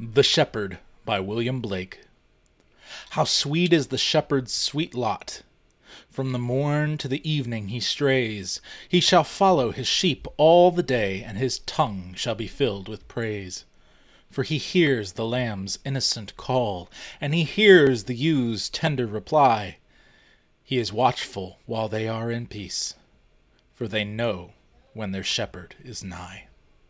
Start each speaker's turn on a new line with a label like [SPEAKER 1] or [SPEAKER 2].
[SPEAKER 1] THE SHEPHERD by William Blake How sweet is the shepherd's sweet lot! From the morn to the evening he strays; He shall follow his sheep all the day, And his tongue shall be filled with praise. For he hears the lamb's innocent call, And he hears the ewes' tender reply; He is watchful while they are in peace, For they know when their shepherd is nigh.